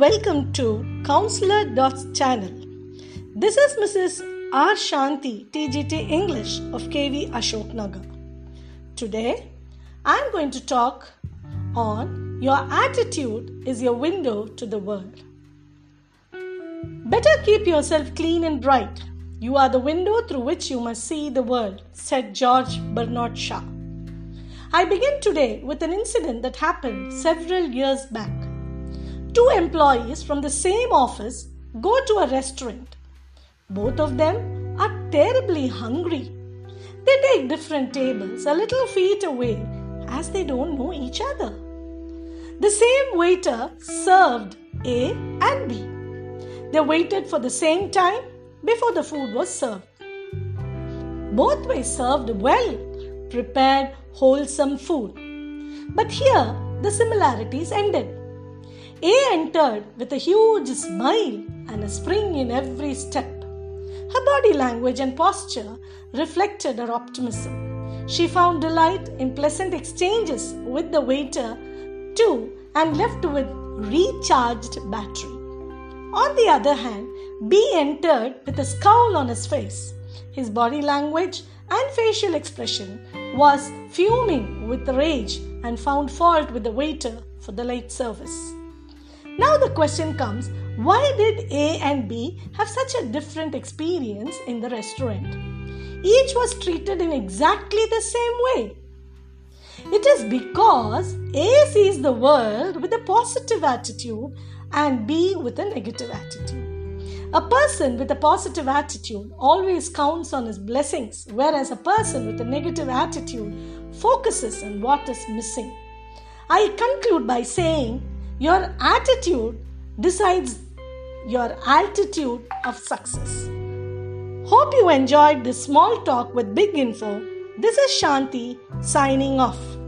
welcome to Counselor Dots channel. This is Mrs. R. Shanti, TGT English of KV Ashok Nagar. Today, I'm going to talk on your attitude is your window to the world. Better keep yourself clean and bright. You are the window through which you must see the world, said George Bernard Shaw. I begin today with an incident that happened several years back. Two employees from the same office go to a restaurant. Both of them are terribly hungry. They take different tables a little feet away as they don't know each other. The same waiter served A and B. They waited for the same time before the food was served. Both were served well, prepared, wholesome food. But here the similarities ended. A entered with a huge smile and a spring in every step. Her body language and posture reflected her optimism. She found delight in pleasant exchanges with the waiter, too, and left with recharged battery. On the other hand, B entered with a scowl on his face. His body language and facial expression was fuming with rage and found fault with the waiter for the late service. Now the question comes why did A and B have such a different experience in the restaurant? Each was treated in exactly the same way. It is because A sees the world with a positive attitude and B with a negative attitude. A person with a positive attitude always counts on his blessings, whereas a person with a negative attitude focuses on what is missing. I conclude by saying your attitude decides your altitude of success. Hope you enjoyed this small talk with big info. This is Shanti signing off.